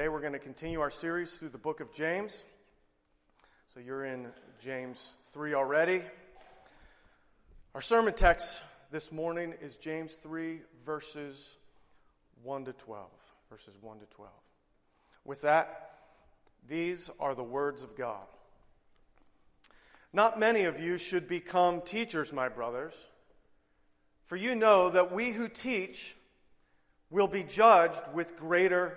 Today we're going to continue our series through the book of James. So you're in James 3 already. Our sermon text this morning is James 3, verses 1 to 12. Verses 1 to 12. With that, these are the words of God. Not many of you should become teachers, my brothers, for you know that we who teach will be judged with greater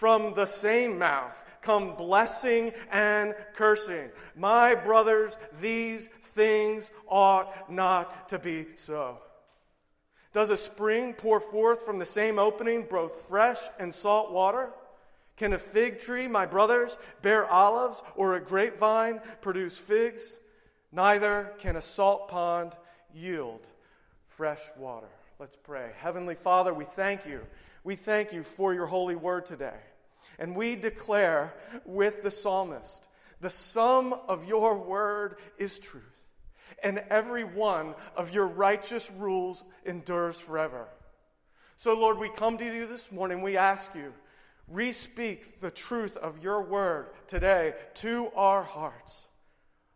From the same mouth come blessing and cursing. My brothers, these things ought not to be so. Does a spring pour forth from the same opening both fresh and salt water? Can a fig tree, my brothers, bear olives, or a grapevine produce figs? Neither can a salt pond yield fresh water. Let's pray. Heavenly Father, we thank you. We thank you for your holy word today. And we declare with the psalmist the sum of your word is truth, and every one of your righteous rules endures forever. So, Lord, we come to you this morning. We ask you, re-speak the truth of your word today to our hearts.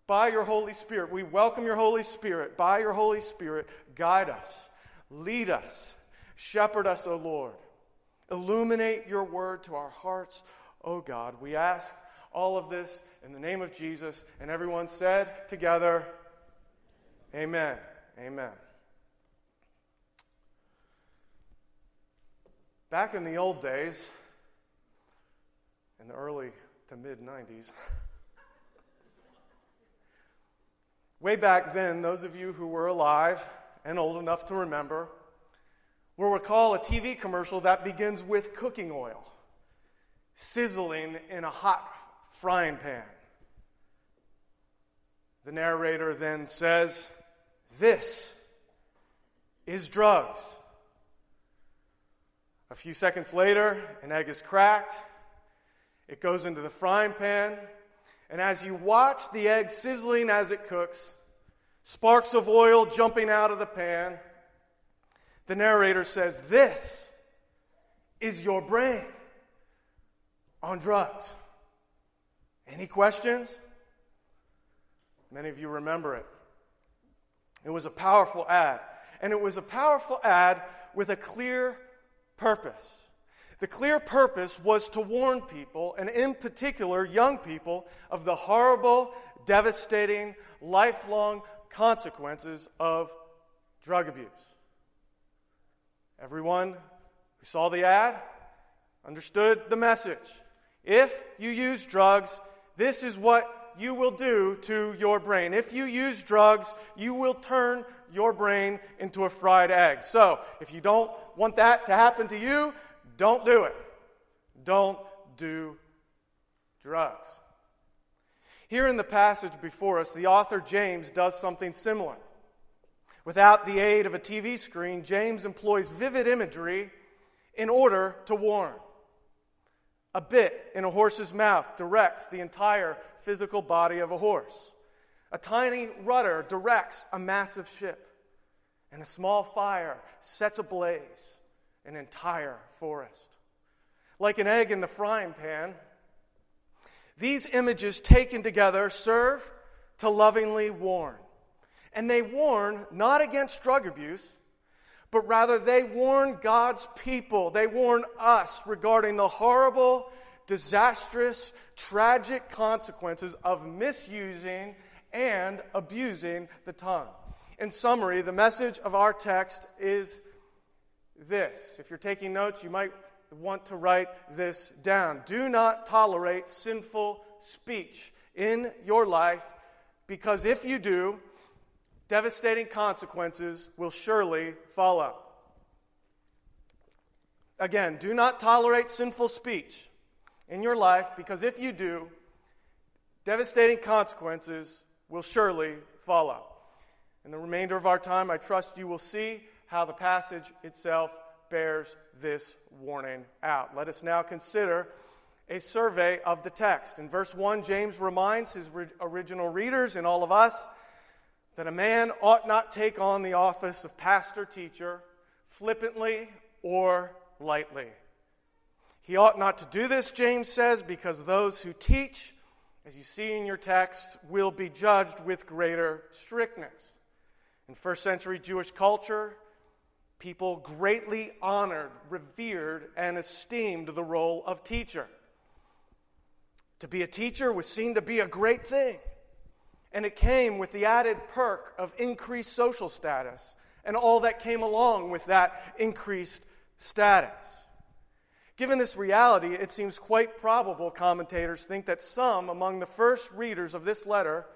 By your Holy Spirit, we welcome your Holy Spirit. By your Holy Spirit, guide us, lead us, shepherd us, O Lord. Illuminate your word to our hearts, O God. We ask all of this in the name of Jesus. And everyone said together, Amen. Amen. Back in the old days, in the early to mid 90s, Way back then, those of you who were alive and old enough to remember will recall a TV commercial that begins with cooking oil sizzling in a hot frying pan. The narrator then says, This is drugs. A few seconds later, an egg is cracked. It goes into the frying pan. And as you watch the egg sizzling as it cooks, sparks of oil jumping out of the pan, the narrator says, This is your brain on drugs. Any questions? Many of you remember it. It was a powerful ad. And it was a powerful ad with a clear purpose. The clear purpose was to warn people, and in particular young people, of the horrible, devastating, lifelong consequences of drug abuse. Everyone who saw the ad understood the message. If you use drugs, this is what you will do to your brain. If you use drugs, you will turn your brain into a fried egg. So, if you don't want that to happen to you, don't do it. Don't do drugs. Here in the passage before us, the author James does something similar. Without the aid of a TV screen, James employs vivid imagery in order to warn. A bit in a horse's mouth directs the entire physical body of a horse. A tiny rudder directs a massive ship. And a small fire sets ablaze an entire forest. Like an egg in the frying pan, these images taken together serve to lovingly warn. And they warn not against drug abuse, but rather they warn God's people. They warn us regarding the horrible, disastrous, tragic consequences of misusing and abusing the tongue. In summary, the message of our text is this. If you're taking notes, you might want to write this down. Do not tolerate sinful speech in your life because if you do, devastating consequences will surely follow. Again, do not tolerate sinful speech in your life because if you do, devastating consequences will surely follow. In the remainder of our time, I trust you will see how the passage itself bears this warning out. Let us now consider a survey of the text. In verse 1, James reminds his original readers and all of us that a man ought not take on the office of pastor teacher flippantly or lightly. He ought not to do this, James says, because those who teach, as you see in your text, will be judged with greater strictness. In first century Jewish culture, people greatly honored, revered, and esteemed the role of teacher. To be a teacher was seen to be a great thing. And it came with the added perk of increased social status and all that came along with that increased status. Given this reality, it seems quite probable, commentators think, that some among the first readers of this letter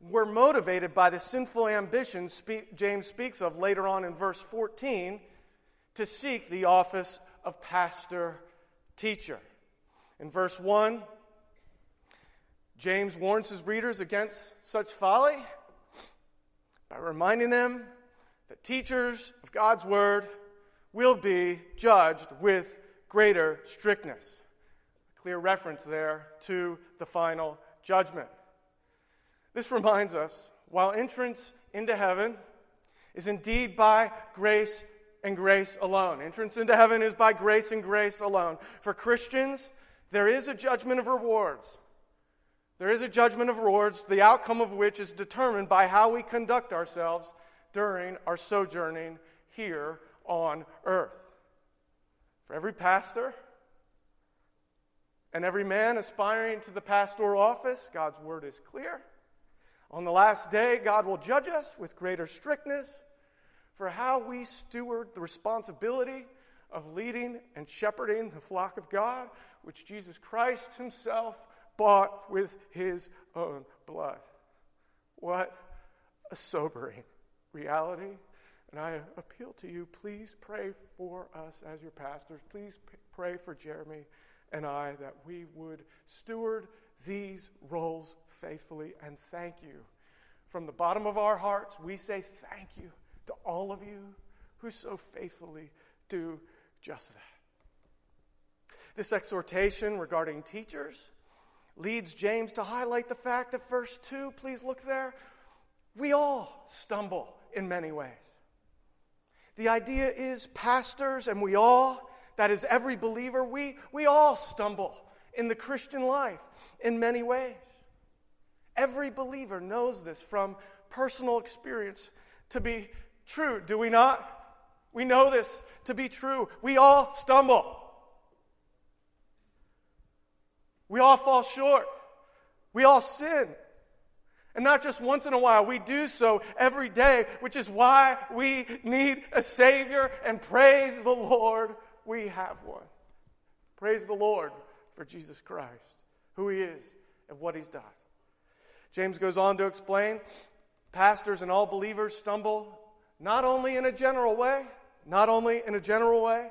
were motivated by the sinful ambitions James speaks of later on in verse 14 to seek the office of pastor teacher. In verse 1, James warns his readers against such folly by reminding them that teachers of God's word will be judged with greater strictness. A clear reference there to the final judgment. This reminds us while entrance into heaven is indeed by grace and grace alone. Entrance into heaven is by grace and grace alone. For Christians, there is a judgment of rewards. There is a judgment of rewards, the outcome of which is determined by how we conduct ourselves during our sojourning here on earth. For every pastor and every man aspiring to the pastoral office, God's word is clear. On the last day, God will judge us with greater strictness for how we steward the responsibility of leading and shepherding the flock of God, which Jesus Christ Himself bought with his own blood. What a sobering reality. And I appeal to you, please pray for us as your pastors. Please pray for Jeremy and I that we would steward these roles faithfully and thank you. From the bottom of our hearts, we say thank you to all of you who so faithfully do just that. This exhortation regarding teachers leads James to highlight the fact that verse 2, please look there, we all stumble in many ways. The idea is pastors and we all, that is every believer, we, we all stumble in the Christian life in many ways. Every believer knows this from personal experience to be true, do we not? We know this to be true. We all stumble. We all fall short. We all sin. And not just once in a while, we do so every day, which is why we need a Savior and praise the Lord, we have one. Praise the Lord for Jesus Christ, who He is and what He's done. James goes on to explain pastors and all believers stumble not only in a general way, not only in a general way,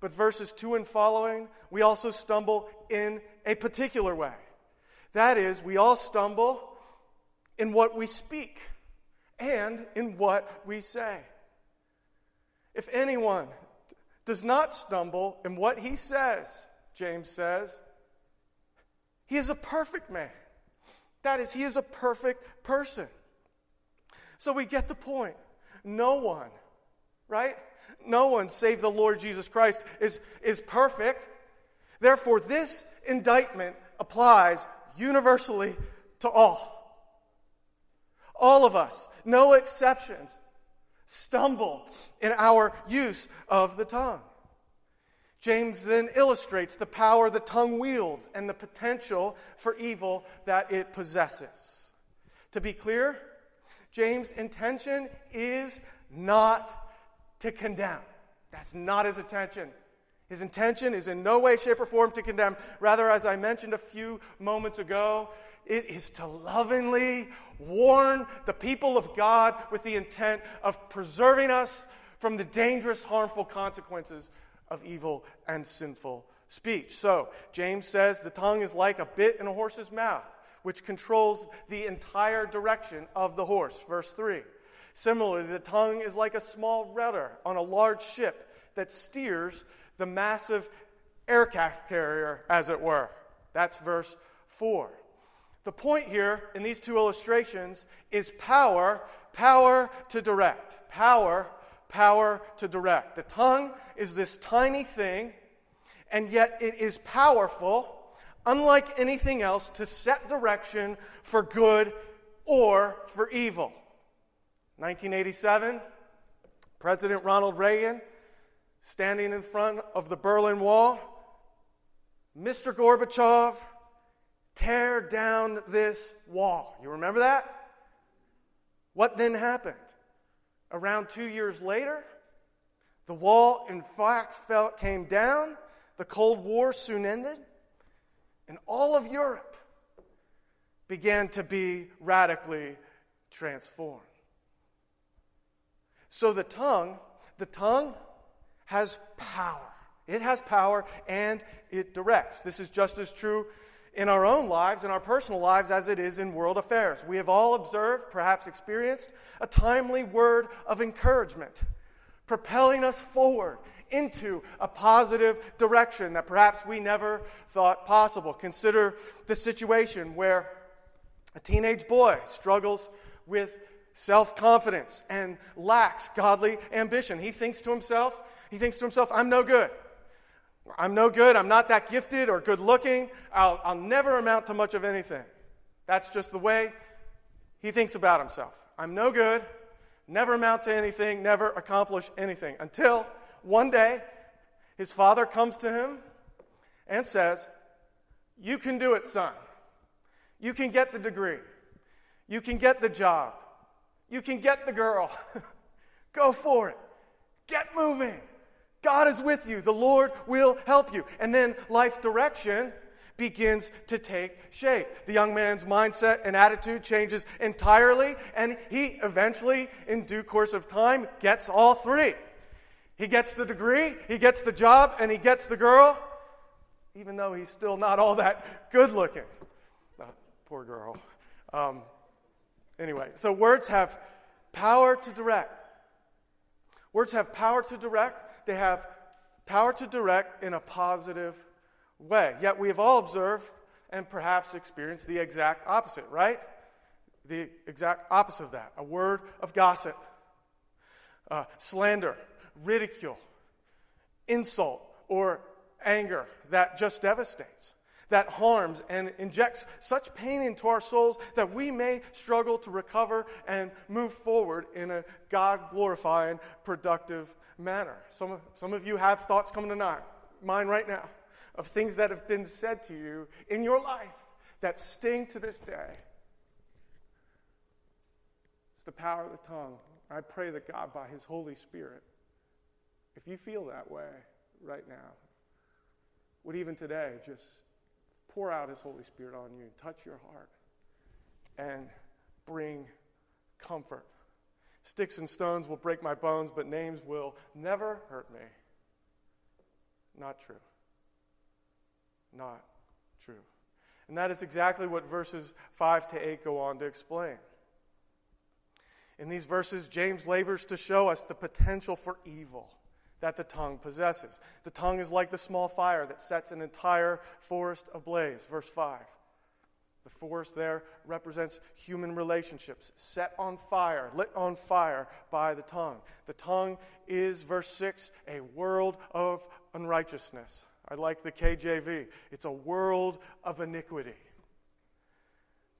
but verses 2 and following, we also stumble in a particular way. That is, we all stumble in what we speak and in what we say. If anyone does not stumble in what he says, James says, he is a perfect man. That is, he is a perfect person. So we get the point. No one, right? No one save the Lord Jesus Christ is, is perfect. Therefore, this indictment applies universally to all. All of us, no exceptions, stumble in our use of the tongue. James then illustrates the power the tongue wields and the potential for evil that it possesses. To be clear, James' intention is not to condemn. That's not his intention. His intention is in no way, shape, or form to condemn. Rather, as I mentioned a few moments ago, it is to lovingly warn the people of God with the intent of preserving us from the dangerous, harmful consequences of evil and sinful speech. So, James says the tongue is like a bit in a horse's mouth, which controls the entire direction of the horse. Verse 3. Similarly, the tongue is like a small rudder on a large ship that steers the massive aircraft carrier, as it were. That's verse 4. The point here in these two illustrations is power, power to direct. Power, power to direct. The tongue is this tiny thing, and yet it is powerful, unlike anything else, to set direction for good or for evil. 1987, President Ronald Reagan, standing in front of the Berlin Wall, Mr. Gorbachev, tear down this wall. You remember that? What then happened? Around two years later, the wall, in fact, fell, came down. The Cold War soon ended. And all of Europe began to be radically transformed. So the tongue, the tongue has power. It has power and it directs. This is just as true in our own lives, in our personal lives, as it is in world affairs. We have all observed, perhaps experienced, a timely word of encouragement, propelling us forward into a positive direction that perhaps we never thought possible. Consider the situation where a teenage boy struggles with self confidence and lacks godly ambition. He thinks to himself, he thinks to himself, I'm no good. I'm no good. I'm not that gifted or good looking. I'll, I'll never amount to much of anything. That's just the way he thinks about himself. I'm no good, never amount to anything, never accomplish anything. Until one day, his father comes to him and says, You can do it, son. You can get the degree. You can get the job. You can get the girl. Go for it. Get moving. God is with you. The Lord will help you. And then life direction begins to take shape. The young man's mindset and attitude changes entirely, and he eventually, in due course of time, gets all three. He gets the degree, he gets the job, and he gets the girl, even though he's still not all that good looking. Oh, poor girl. Um, Anyway, so words have power to direct. Words have power to direct. They have power to direct in a positive way. Yet we have all observed and perhaps experienced the exact opposite, right? The exact opposite of that. A word of gossip, uh, slander, ridicule, insult, or anger that just devastates that harms and injects such pain into our souls that we may struggle to recover and move forward in a God glorifying, productive manner. Some, some of you have thoughts coming to mind right now of things that have been said to you in your life that sting to this day. It's the power of the tongue. I pray that God, by His Holy Spirit, if you feel that way right now, would even today just pour out His Holy Spirit on you, touch your heart, and bring comfort. Sticks and stones will break my bones, but names will never hurt me. Not true. Not true. And that is exactly what verses 5 to 8 go on to explain. In these verses, James labors to show us the potential for evil that the tongue possesses. The tongue is like the small fire that sets an entire forest ablaze. Verse 5. The forest there represents human relationships set on fire, lit on fire by the tongue. The tongue is, verse 6, a world of unrighteousness. I like the KJV. It's a world of iniquity.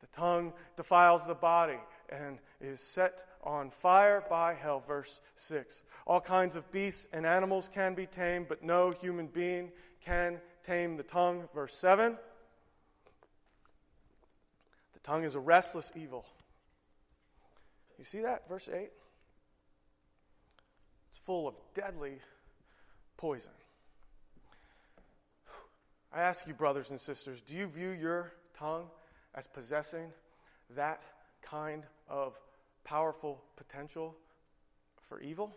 The tongue defiles the body and is set on fire by hell. Verse 6. All kinds of beasts and animals can be tamed, but no human being can tame the tongue. Verse 7. The tongue is a restless evil. You see that? Verse 8. It's full of deadly poison. I ask you, brothers and sisters, do you view your tongue as possessing that kind of powerful potential for evil?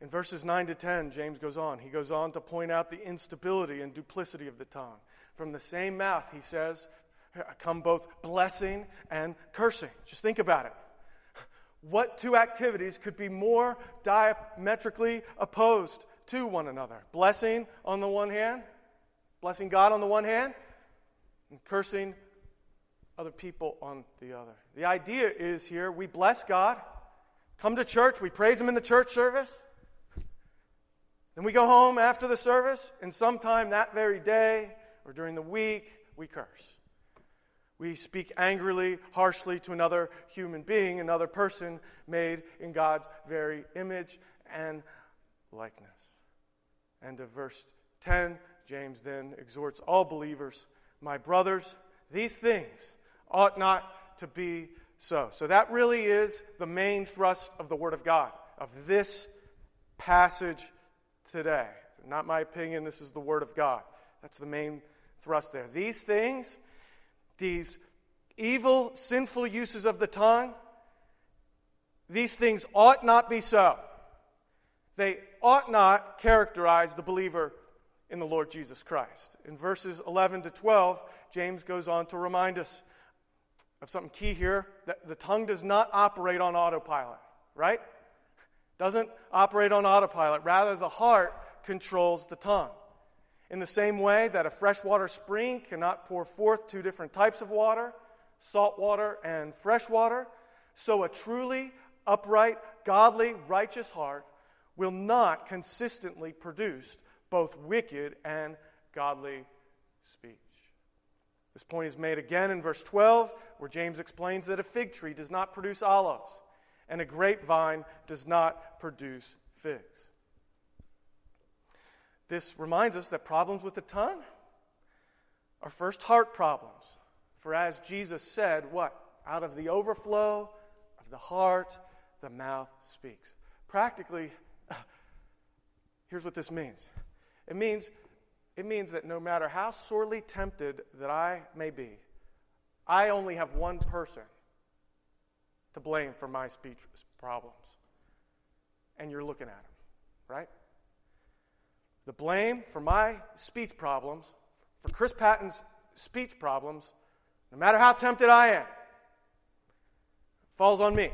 In verses 9 to 10, James goes on. He goes on to point out the instability and duplicity of the tongue. From the same mouth, he says, come both blessing and cursing. Just think about it. What two activities could be more diametrically opposed to one another? Blessing on the one hand, blessing God on the one hand, and cursing other people on the other. The idea is here we bless God, come to church, we praise Him in the church service. Then we go home after the service, and sometime that very day or during the week, we curse. We speak angrily, harshly to another human being, another person made in God's very image and likeness. End of verse 10. James then exhorts all believers, my brothers, these things ought not to be so. So that really is the main thrust of the Word of God, of this passage today. Not my opinion, this is the Word of God. That's the main thrust there. These things, these evil, sinful uses of the tongue, these things ought not be so. They ought not characterize the believer in the Lord Jesus Christ. In verses 11 to 12, James goes on to remind us of something key here that the tongue does not operate on autopilot, right? Doesn't operate on autopilot. Rather, the heart controls the tongue. In the same way that a freshwater spring cannot pour forth two different types of water, salt water and fresh water, so a truly upright, godly, righteous heart will not consistently produce both wicked and godly speech. This point is made again in verse 12, where James explains that a fig tree does not produce olives and a grapevine does not produce figs. This reminds us that problems with the tongue are first heart problems. For as Jesus said, what? Out of the overflow of the heart, the mouth speaks. Practically, here's what this means it means, it means that no matter how sorely tempted that I may be, I only have one person to blame for my speech problems. And you're looking at him, right? The blame for my speech problems, for Chris Patton's speech problems, no matter how tempted I am, falls on me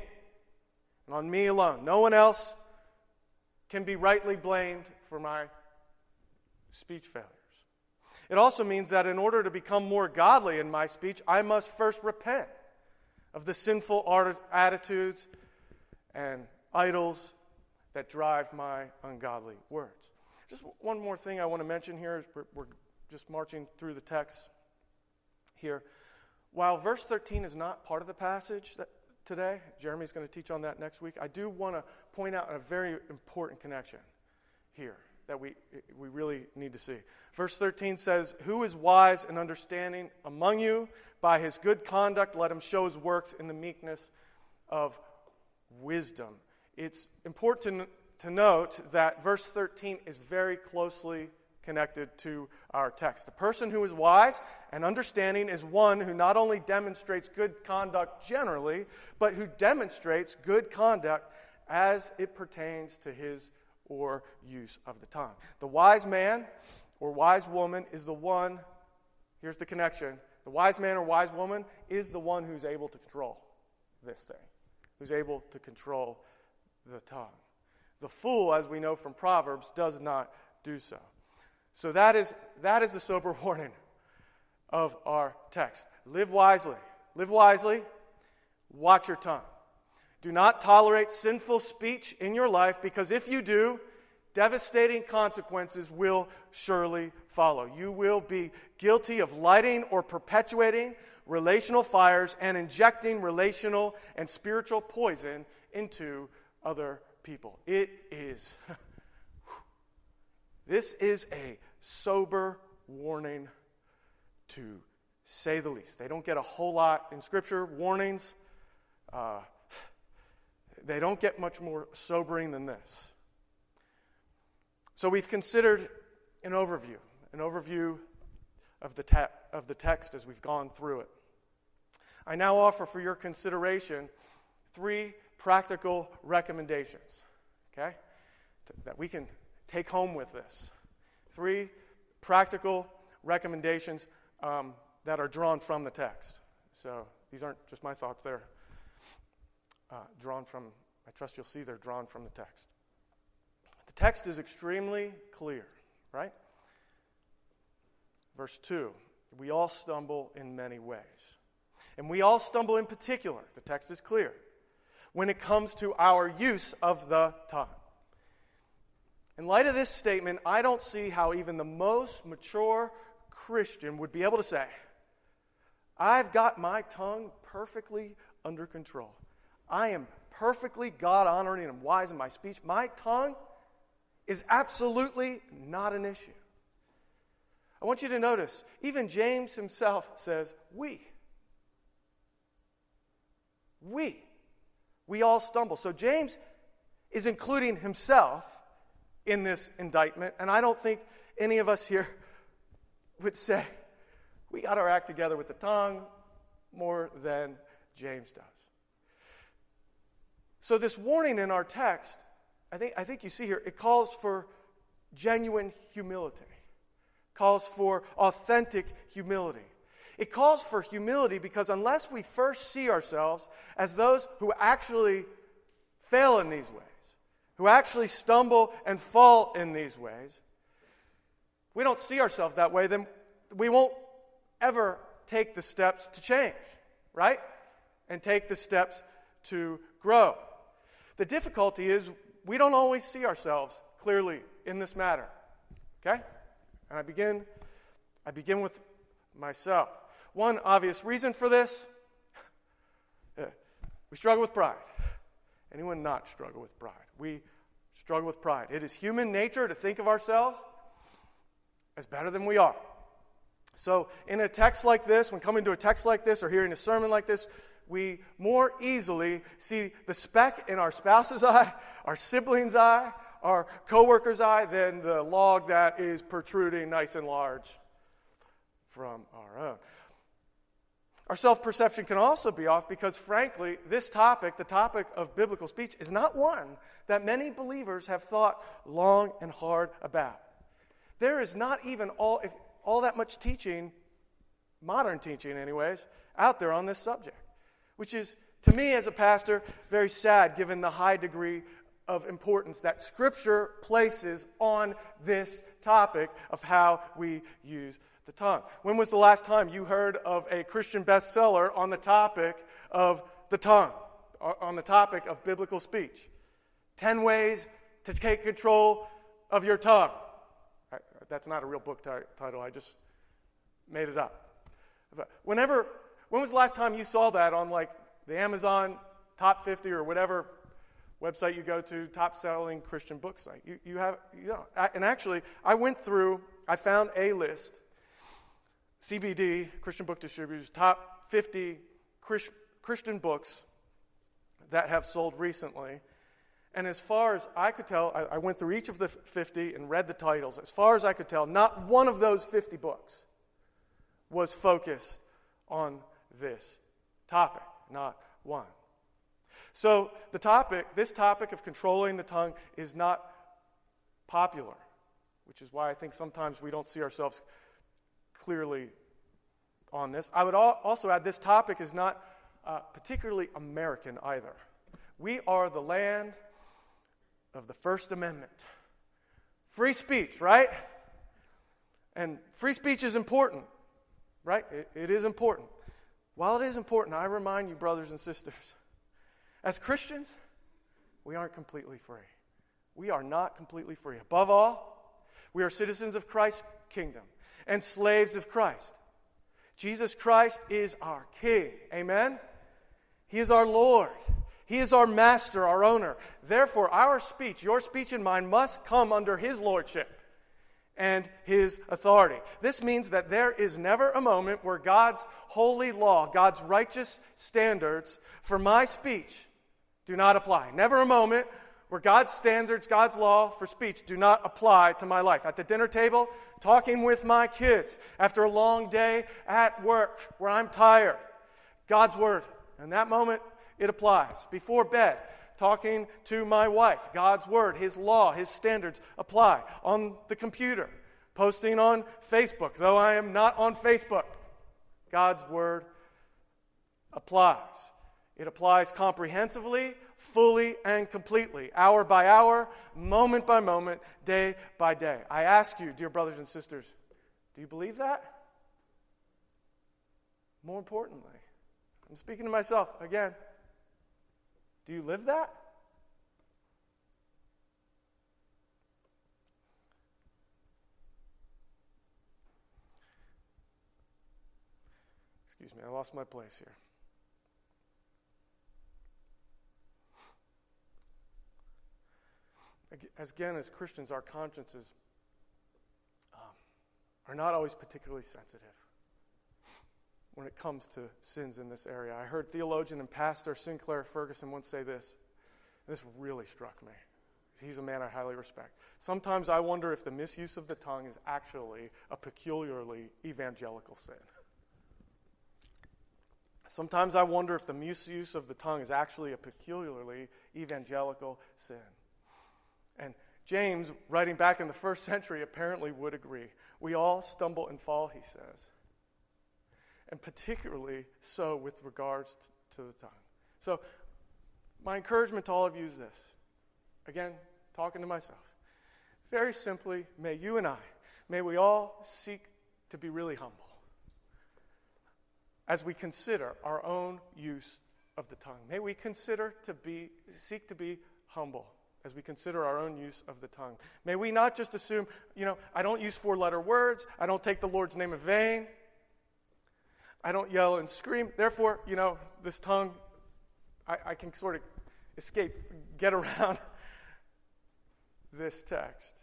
and on me alone. No one else can be rightly blamed for my speech failures. It also means that in order to become more godly in my speech, I must first repent of the sinful attitudes and idols that drive my ungodly words. Just one more thing I want to mention here. We're, we're just marching through the text here. While verse 13 is not part of the passage today, Jeremy's going to teach on that next week, I do want to point out a very important connection here that we, we really need to see. Verse 13 says, Who is wise and understanding among you? By his good conduct, let him show his works in the meekness of wisdom. It's important to, note that verse 13 is very closely connected to our text. The person who is wise and understanding is one who not only demonstrates good conduct generally, but who demonstrates good conduct as it pertains to his or use of the tongue. The wise man or wise woman is the one, here's the connection. The wise man or wise woman is the one who's able to control this thing, who's able to control the tongue. The fool, as we know from Proverbs, does not do so. So that is, that is the sober warning of our text. Live wisely. Live wisely. Watch your tongue. Do not tolerate sinful speech in your life because if you do, devastating consequences will surely follow. You will be guilty of lighting or perpetuating relational fires and injecting relational and spiritual poison into other people. It is, this is a sober warning to say the least. They don't get a whole lot in Scripture, warnings. Uh, they don't get much more sobering than this. So we've considered an overview, an overview of the, te- of the text as we've gone through it. I now offer for your consideration three practical recommendations, okay, that we can take home with this. Three practical recommendations um, that are drawn from the text. So these aren't just my thoughts, they're uh, drawn from, I trust you'll see they're drawn from the text. The text is extremely clear, right? Verse 2 We all stumble in many ways. And we all stumble in particular, the text is clear, when it comes to our use of the tongue. In light of this statement, I don't see how even the most mature Christian would be able to say, I've got my tongue perfectly under control. I am perfectly God honoring and wise in my speech. My tongue is absolutely not an issue. I want you to notice, even James himself says, We. We. We all stumble. So James is including himself in this indictment, and I don't think any of us here would say, we got our act together with the tongue more than James does. So, this warning in our text, I think, I think you see here, it calls for genuine humility, calls for authentic humility. It calls for humility because unless we first see ourselves as those who actually fail in these ways, who actually stumble and fall in these ways, we don't see ourselves that way, then we won't ever take the steps to change, right? And take the steps to grow. The difficulty is we don't always see ourselves clearly in this matter. Okay? And I begin I begin with myself. One obvious reason for this uh, we struggle with pride. Anyone not struggle with pride? We struggle with pride. It is human nature to think of ourselves as better than we are. So, in a text like this, when coming to a text like this or hearing a sermon like this, we more easily see the speck in our spouse's eye, our sibling's eye, our coworker's eye than the log that is protruding nice and large from our own. Our self perception can also be off because, frankly, this topic, the topic of biblical speech, is not one that many believers have thought long and hard about. There is not even all, all that much teaching, modern teaching, anyways, out there on this subject, which is, to me as a pastor, very sad given the high degree of importance that Scripture places on this topic of how we use the tongue. When was the last time you heard of a Christian bestseller on the topic of the tongue, on the topic of biblical speech? 10 ways to take control of your tongue. That's not a real book t- title. I just made it up. But whenever, when was the last time you saw that on like the Amazon top 50 or whatever website you go to, top selling Christian book site? You, you have, you know, and actually, I went through, I found a list, CBD, Christian Book Distributors, top 50 Christian books that have sold recently. And as far as I could tell, I, I, went through each of the 50 and read the titles. As far as I could tell, not one of those 50 books was focused on this topic, not one. So the topic, this topic of controlling the tongue is not popular, which is why I think sometimes we don't see ourselves clearly on this. I would also add this topic is not uh, particularly American either. We are the land of the First Amendment. Free speech, right? And free speech is important, right? it, it is important. While it is important, I remind you, brothers and sisters, as Christians, we aren't completely free. We are not completely free. Above all, we are citizens of Christ's kingdom and slaves of Christ. Jesus Christ is our King. Amen? He is our Lord. He is our master, our owner. Therefore, our speech, your speech and mine, must come under His lordship and His authority. This means that there is never a moment where God's holy law, God's righteous standards for my speech do not apply. Never a moment where God's standards, God's law for speech do not apply to my life. At the dinner table, talking with my kids, after a long day at work where I'm tired, God's word. In that moment, it applies. Before bed, talking to my wife, God's word, His law, His standards apply. On the computer, posting on Facebook, though I am not on Facebook, God's word applies. It applies comprehensively, fully, and completely, hour by hour, moment by moment, day by day. I ask you, dear brothers and sisters, do you believe that? More importantly, I'm speaking to myself again. Do you live that? Excuse me, I lost my place here. As again, as Christians, our consciences um, are not always particularly sensitive when it comes to sins in this area. I heard theologian and pastor Sinclair Ferguson once say this. And this really struck me. He's a man I highly respect. Sometimes I wonder if the misuse of the tongue is actually a peculiarly evangelical sin. Sometimes I wonder if the misuse of the tongue is actually a peculiarly evangelical sin. And James, writing back in the first century, apparently would agree. We all stumble and fall, he says and particularly so with regards to the tongue. So, my encouragement to all of you is this. Again, talking to myself. Very simply, may you and I, may we all seek to be really humble as we consider our own use of the tongue. May we consider to be, seek to be humble as we consider our own use of the tongue. May we not just assume, you know, I don't use four letter words, I don't take the Lord's name in vain. I don't yell and scream. Therefore, you know, this tongue, I, I can sort of escape, get around this text.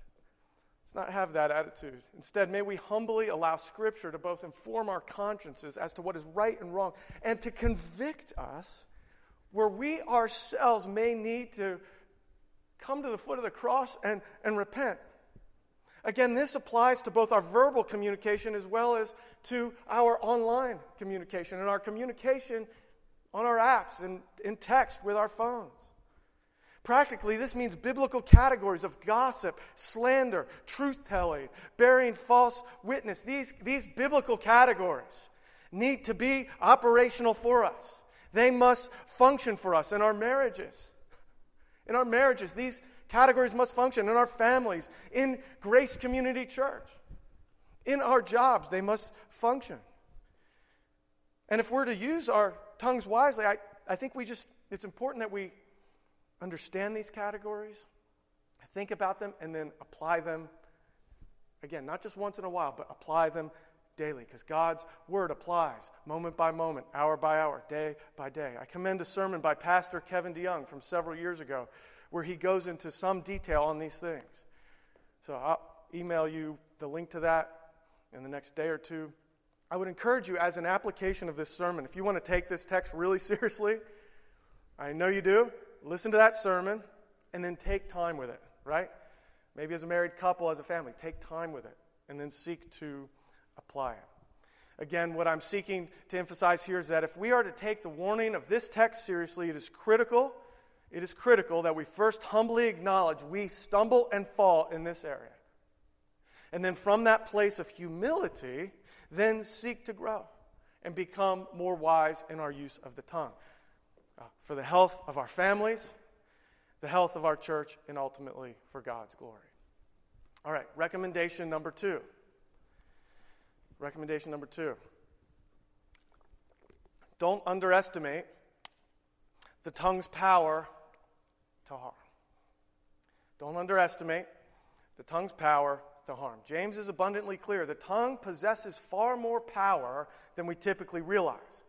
Let's not have that attitude. Instead, may we humbly allow Scripture to both inform our consciences as to what is right and wrong and to convict us where we ourselves may need to come to the foot of the cross and, and repent. Again, this applies to both our verbal communication as well as to our online communication and our communication on our apps and in text with our phones. Practically, this means biblical categories of gossip, slander, truth telling, bearing false witness. These, these biblical categories need to be operational for us. They must function for us in our marriages. In our marriages, these categories must function in our families, in Grace Community Church, in our jobs, they must function. And if we're to use our tongues wisely, I, I think we just, it's important that we understand these categories, think about them, and then apply them. Again, not just once in a while, but apply them daily because God's word applies moment by moment, hour by hour, day by day. I commend a sermon by Pastor Kevin DeYoung from several years ago where he goes into some detail on these things. So I'll email you the link to that in the next day or two. I would encourage you, as an application of this sermon, if you want to take this text really seriously, I know you do, listen to that sermon and then take time with it, right? Maybe as a married couple, as a family, take time with it and then seek to apply it. Again, what I'm seeking to emphasize here is that if we are to take the warning of this text seriously, it is critical it is critical that we first humbly acknowledge we stumble and fall in this area. And then from that place of humility, then seek to grow and become more wise in our use of the tongue. Uh, for the health of our families, the health of our church, and ultimately for God's glory. All right, recommendation number two. Recommendation number two. Don't underestimate the tongue's power Don't underestimate the tongue's power to harm. James is abundantly clear. The tongue possesses far more power than we typically realize.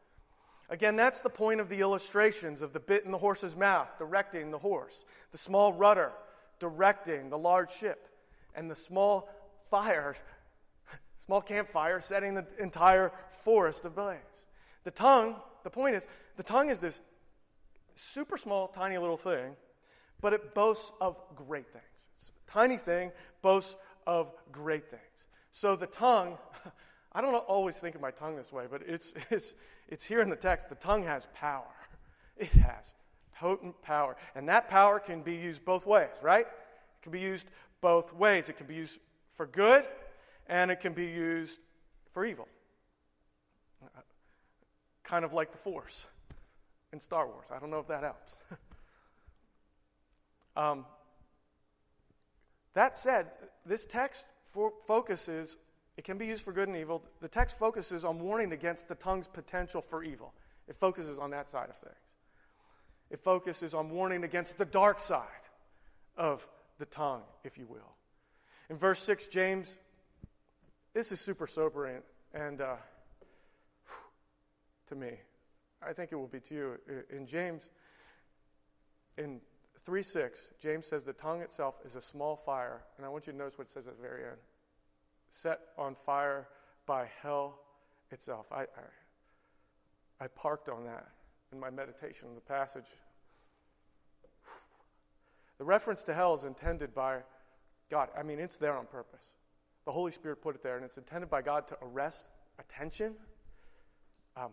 Again, that's the point of the illustrations of the bit in the horse's mouth, directing the horse, the small rudder, directing the large ship, and the small fire, small campfire, setting the entire forest ablaze. The tongue, the point is, the tongue is this super small, tiny little thing, but it boasts of great things. It's a tiny thing, boasts of great things. So the tongue, I don't always think of my tongue this way, but it's, it's, it's here in the text. The tongue has power. It has potent power. And that power can be used both ways, right? It can be used both ways. It can be used for good, and it can be used for evil. Uh, kind of like the Force in Star Wars. I don't know if that helps. Um, that said, this text focuses, it can be used for good and evil. The text focuses on warning against the tongue's potential for evil. It focuses on that side of things. It focuses on warning against the dark side of the tongue, if you will. In verse 6, James, this is super sobering, and uh, to me, I think it will be to you. In James, in 3 6, James says the tongue itself is a small fire. And I want you to notice what it says at the very end set on fire by hell itself. I, I, I parked on that in my meditation of the passage. The reference to hell is intended by God. I mean, it's there on purpose. The Holy Spirit put it there, and it's intended by God to arrest attention. Um,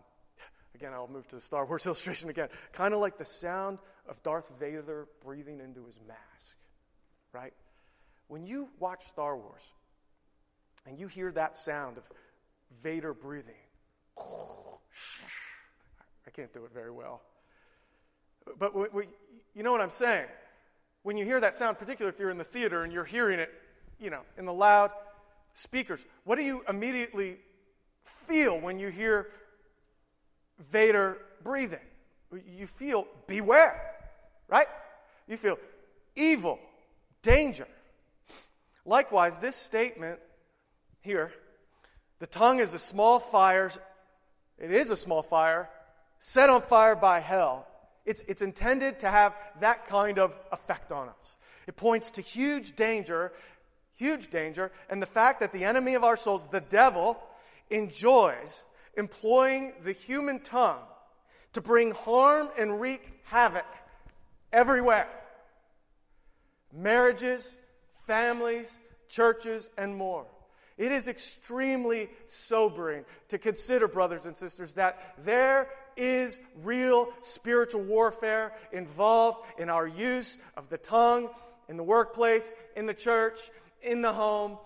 Again, I'll move to the Star Wars illustration again. Kind of like the sound of Darth Vader breathing into his mask, right? When you watch Star Wars and you hear that sound of Vader breathing, I can't do it very well. But we, we, you know what I'm saying? When you hear that sound, particularly if you're in the theater and you're hearing it, you know, in the loud speakers, what do you immediately feel when you hear Vader breathing. You feel beware, right? You feel evil, danger. Likewise, this statement here the tongue is a small fire, it is a small fire, set on fire by hell. It's, it's intended to have that kind of effect on us. It points to huge danger, huge danger, and the fact that the enemy of our souls, the devil, enjoys employing the human tongue to bring harm and wreak havoc everywhere marriages, families, churches, and more. It is extremely sobering to consider, brothers and sisters, that there is real spiritual warfare involved in our use of the tongue in the workplace, in the church, in the home,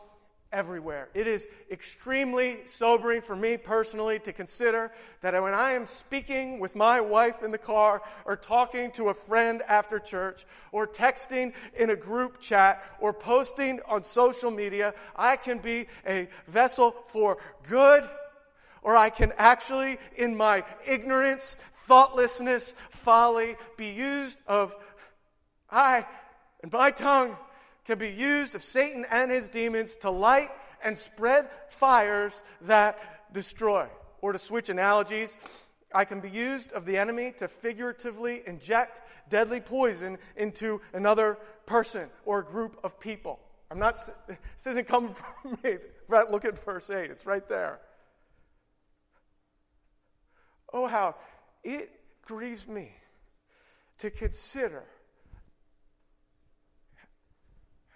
everywhere. It is extremely sobering for me personally to consider that when I am speaking with my wife in the car, or talking to a friend after church, or texting in a group chat, or posting on social media, I can be a vessel for good, or I can actually, in my ignorance, thoughtlessness, folly, be used of I and my tongue can be used of Satan and his demons to light and spread fires that destroy. Or to switch analogies, I can be used of the enemy to figuratively inject deadly poison into another person or group of people. I'm not, this isn't coming from me. Look at verse 8, it's right there. Oh, how it grieves me to consider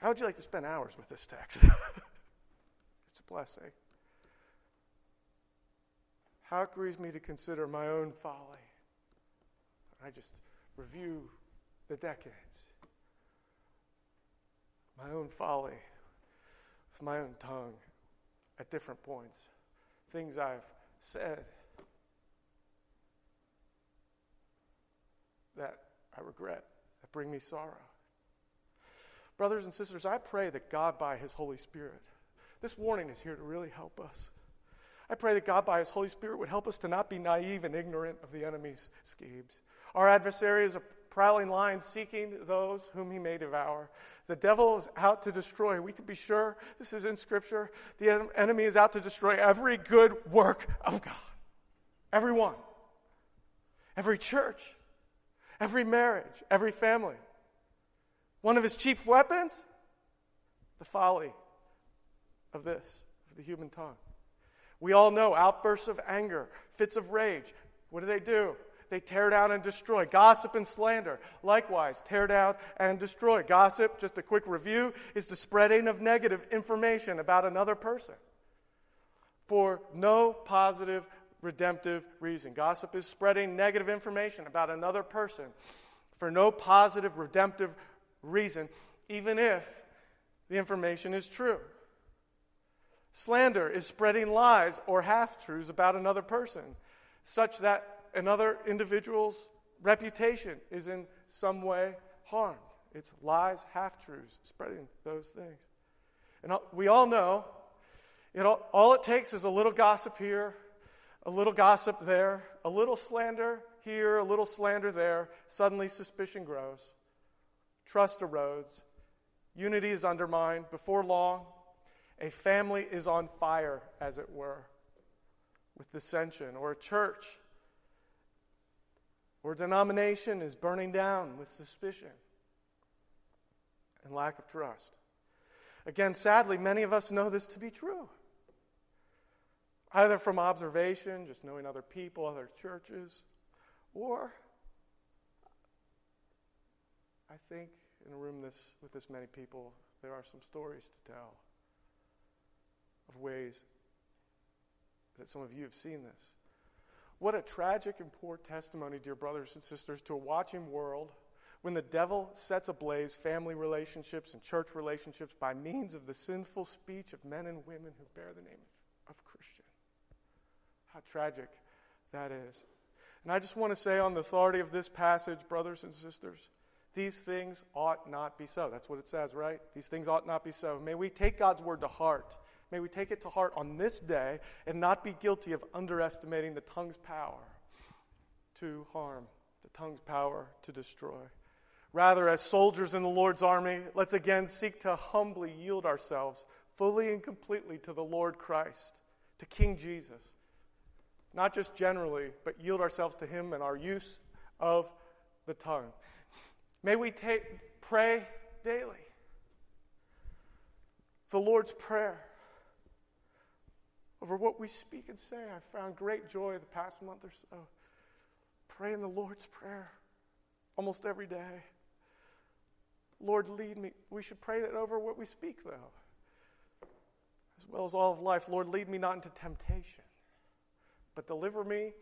how would you like to spend hours with this text? it's a blessing. How it grieves me to consider my own folly. I just review the decades. My own folly with my own tongue at different points. Things I've said that I regret, that bring me sorrow. Brothers and sisters, I pray that God, by His Holy Spirit, this warning is here to really help us. I pray that God, by His Holy Spirit, would help us to not be naive and ignorant of the enemy's schemes. Our adversary is a prowling lion seeking those whom he may devour. The devil is out to destroy. We can be sure this is in Scripture. The enemy is out to destroy every good work of God. Every one. Every church. Every marriage. Every family. One of his chief weapons? The folly of this, of the human tongue. We all know outbursts of anger, fits of rage. What do they do? They tear down and destroy. Gossip and slander, likewise, tear down and destroy. Gossip, just a quick review, is the spreading of negative information about another person for no positive, redemptive reason. Gossip is spreading negative information about another person for no positive, redemptive reason, even if the information is true. Slander is spreading lies or half truths about another person, such that another individual's reputation is in some way harmed. It's lies, half truths, spreading those things. And we all know it all, all it takes is a little gossip here, a little gossip there, a little slander here, a little slander there. Suddenly suspicion grows, trust erodes, unity is undermined. Before long, a family is on fire, as it were, with dissension, or a church or denomination is burning down with suspicion and lack of trust. Again, sadly, many of us know this to be true. Either from observation, just knowing other people, other churches, or I think in a room this, with this many people, there are some stories to tell of ways that some of you have seen this. What a tragic and poor testimony, dear brothers and sisters, to a watching world when the devil sets ablaze family relationships and church relationships by means of the sinful speech of men and women who bear the name of, of Christian. How tragic that is. And I just want to say, on the authority of this passage, brothers and sisters, these things ought not be so. That's what it says, right? These things ought not be so. May we take God's word to heart May we take it to heart on this day and not be guilty of underestimating the tongue's power to harm, the tongue's power to destroy. Rather, as soldiers in the Lord's army, let's again seek to humbly yield ourselves fully and completely to the Lord Christ, to King Jesus. Not just generally, but yield ourselves to Him in our use of the tongue. May we take, pray daily. The Lord's Prayer over what we speak and say. I've found great joy the past month or so praying the Lord's Prayer almost every day. Lord, lead me. We should pray that over what we speak, though, as well as all of life. Lord, lead me not into temptation, but deliver me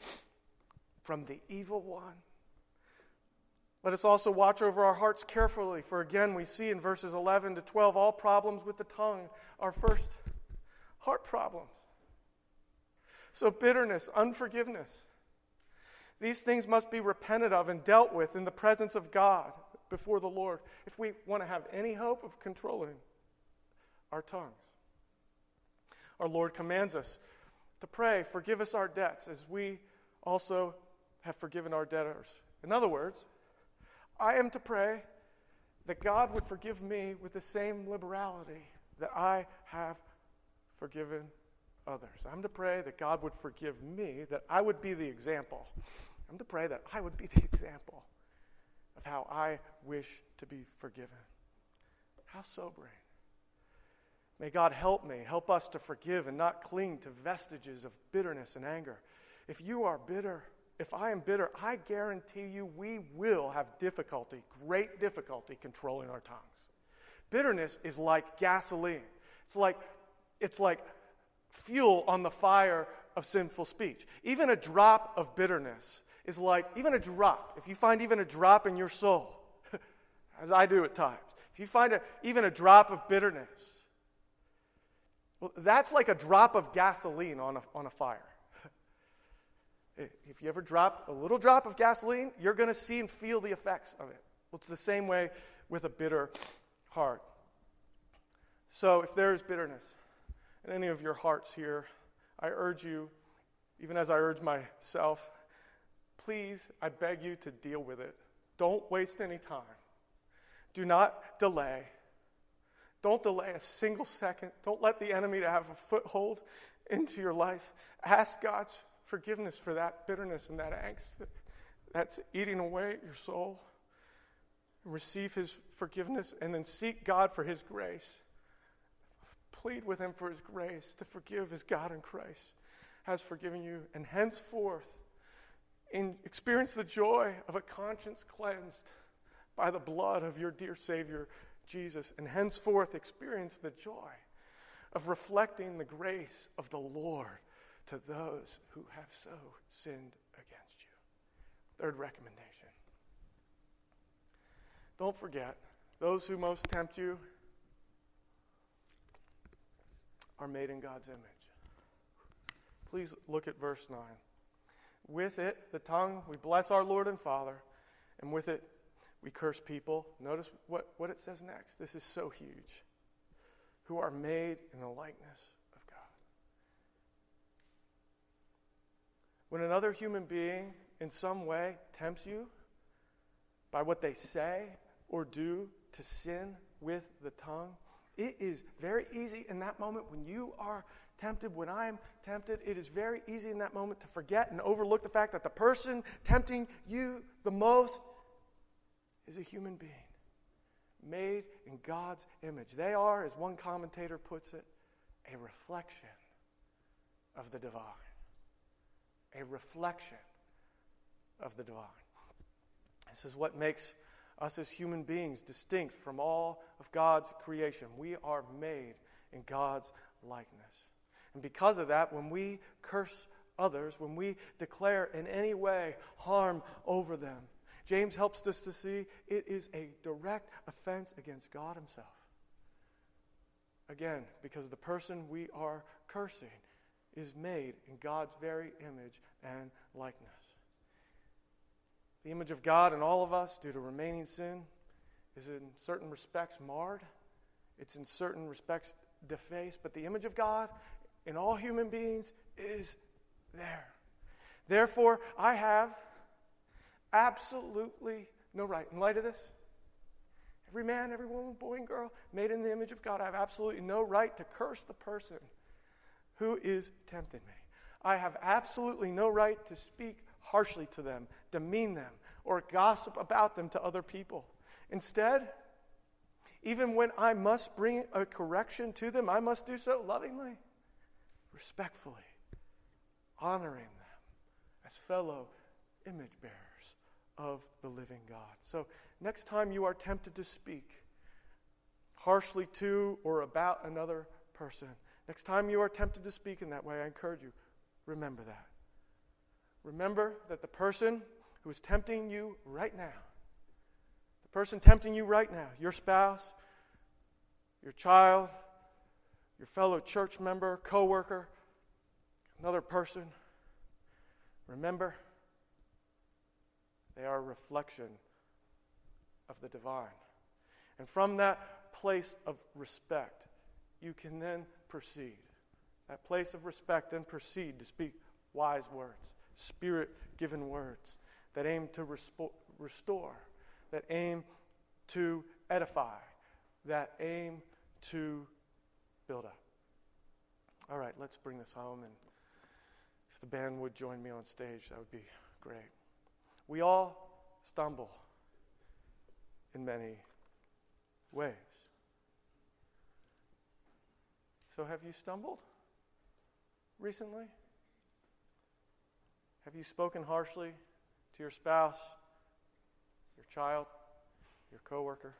from the evil one. Let us also watch over our hearts carefully, for again, we see in verses 11 to 12 all problems with the tongue are first heart problems. So, bitterness, unforgiveness, these things must be repented of and dealt with in the presence of God before the Lord if we want to have any hope of controlling our tongues. Our Lord commands us to pray, forgive us our debts as we also have forgiven our debtors. In other words, I am to pray that God would forgive me with the same liberality that I have forgiven others. I'm to pray that God would forgive me, that I would be the example. I'm to pray that I would be the example of how I wish to be forgiven. How sobering. May God help me, help us to forgive and not cling to vestiges of bitterness and anger. If you are bitter, if I am bitter, I guarantee you we will have difficulty, great difficulty, controlling our tongues. Bitterness is like gasoline. It's like, it's like fuel on the fire of sinful speech. Even a drop of bitterness is like, even a drop, if you find even a drop in your soul, as I do at times, if you find a, even a drop of bitterness, well, that's like a drop of gasoline on a, on a fire. If you ever drop a little drop of gasoline, you're going to see and feel the effects of it. Well, it's the same way with a bitter heart. So, if there is bitterness in any of your hearts here, I urge you, even as I urge myself, please, I beg you to deal with it. Don't waste any time. Do not delay. Don't delay a single second. Don't let the enemy to have a foothold into your life. Ask God's forgiveness for that bitterness and that angst that's eating away at your soul. Receive his forgiveness and then seek God for his grace. Plead with him for his grace to forgive as God in Christ has forgiven you. And henceforth, in, experience the joy of a conscience cleansed by the blood of your dear Savior, Jesus. And henceforth, experience the joy of reflecting the grace of the Lord to those who have so sinned against you. Third recommendation. Don't forget, those who most tempt you are made in God's image. Please look at verse 9. With it, the tongue, we bless our Lord and Father, and with it, we curse people. Notice what, what it says next. This is so huge. Who are made in the likeness of God. When another human being in some way tempts you by what they say or do to sin with the tongue, it is very easy in that moment when you are tempted, when I am tempted, it is very easy in that moment to forget and overlook the fact that the person tempting you the most is a human being made in God's image. They are, as one commentator puts it, a reflection of the divine. A reflection of the divine. This is what makes us as human beings distinct from all of God's creation. We are made in God's likeness. And because of that, when we curse others, when we declare in any way harm over them, James helps us to see it is a direct offense against God Himself. Again, because the person we are cursing is made in God's very image and likeness. The image of God in all of us, due to remaining sin, is in certain respects marred. It's in certain respects defaced. But the image of God in all human beings is there. Therefore, I have absolutely no right. In light of this, every man, every woman, boy, and girl made in the image of God, I have absolutely no right to curse the person who is tempting me. I have absolutely no right to speak harshly to them, demean them, or gossip about them to other people. Instead, even when I must bring a correction to them, I must do so lovingly, respectfully, honoring them as fellow image bearers of the living God. So, next time you are tempted to speak harshly to or about another person, next time you are tempted to speak in that way, I encourage you, remember that. Remember that the person who is tempting you right now, the person tempting you right now, your spouse, your child, your fellow church member, coworker, another person, remember they are a reflection of the divine. And from that place of respect, you can then proceed. That place of respect, then proceed to speak wise words, spirit given words that aim to respo- restore, that aim to edify, that aim to build up. All right, let's bring this home. And if the band would join me on stage, that would be great. We all stumble in many ways. So, have you stumbled recently? Have you spoken harshly to your spouse, your child, your coworker?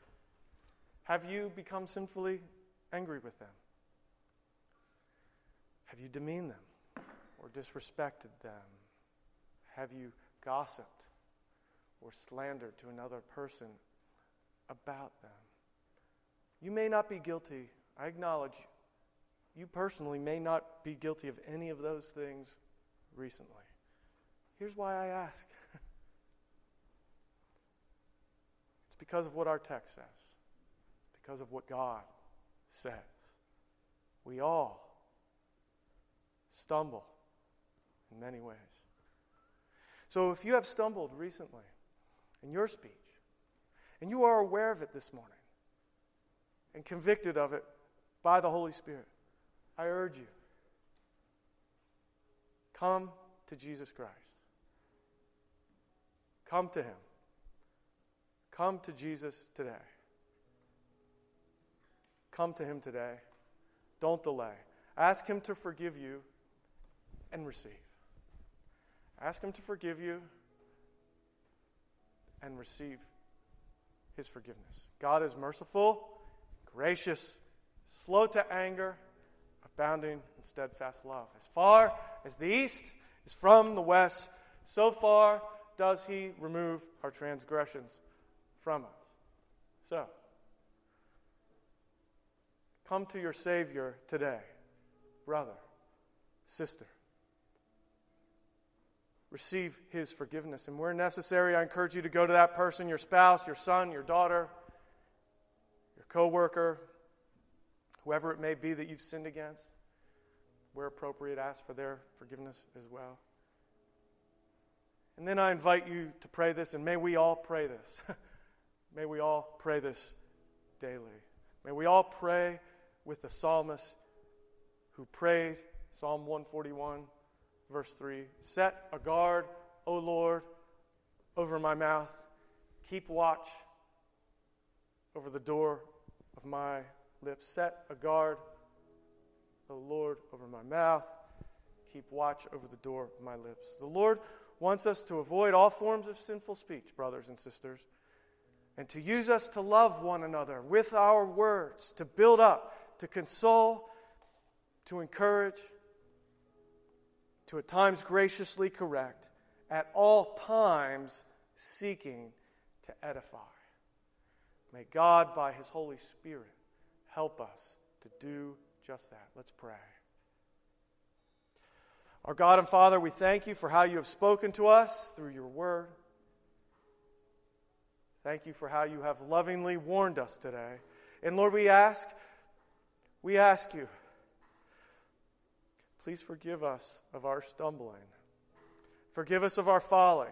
Have you become sinfully angry with them? Have you demeaned them or disrespected them? Have you gossiped or slandered to another person about them. You may not be guilty. I acknowledge you personally may not be guilty of any of those things recently. Here's why I ask it's because of what our text says, it's because of what God says. We all stumble in many ways. So if you have stumbled recently in your speech, and you are aware of it this morning, and convicted of it by the Holy Spirit, I urge you come to Jesus Christ. Come to Him. Come to Jesus today. Come to Him today. Don't delay. Ask Him to forgive you and receive. Ask Him to forgive you and receive His forgiveness. God is merciful, gracious, slow to anger, abounding in steadfast love. As far as the east is from the west, so far does He remove our transgressions from us. So, come to your Savior today, brother, sister receive his forgiveness. And where necessary, I encourage you to go to that person, your spouse, your son, your daughter, your coworker, whoever it may be that you've sinned against. Where appropriate, ask for their forgiveness as well. And then I invite you to pray this, and may we all pray this. may we all pray this daily. May we all pray with the psalmist who prayed Psalm 141 verse 3 Set a guard, O Lord, over my mouth. Keep watch over the door of my lips. Set a guard, O Lord, over my mouth. Keep watch over the door of my lips. The Lord wants us to avoid all forms of sinful speech, brothers and sisters, and to use us to love one another with our words, to build up, to console, to encourage to at times graciously correct, at all times seeking to edify. May God, by His Holy Spirit, help us to do just that. Let's pray. Our God and Father, we thank you for how you have spoken to us through your word. Thank you for how you have lovingly warned us today. And Lord, we ask, we ask you Please forgive us of our stumbling. Forgive us of our folly.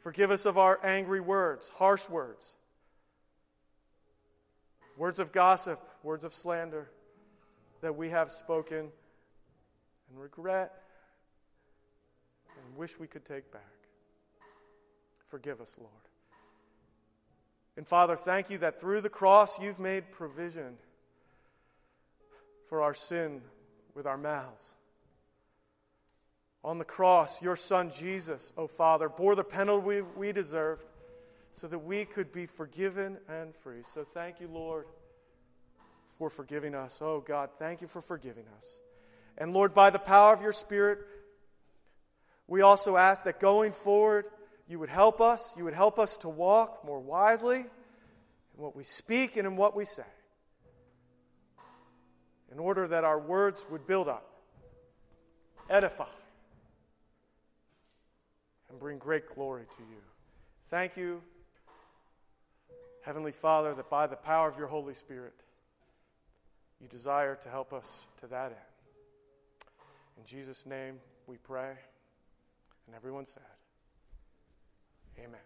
Forgive us of our angry words, harsh words, words of gossip, words of slander that we have spoken and regret and wish we could take back. Forgive us, Lord. And Father, thank you that through the cross you've made provision for our sin with our mouths. On the cross, your Son Jesus, O oh Father, bore the penalty we, deserved so that we could be forgiven and free. So thank you, Lord, for forgiving us. Oh God, thank you for forgiving us. And Lord, by the power of your Spirit, we also ask that going forward, you would help us. You would help us to walk more wisely in what we speak and in what we say in order that our words would build up, edify, and bring great glory to you. Thank you, Heavenly Father, that by the power of your Holy Spirit, you desire to help us to that end. In Jesus' name we pray. And everyone said, Amen.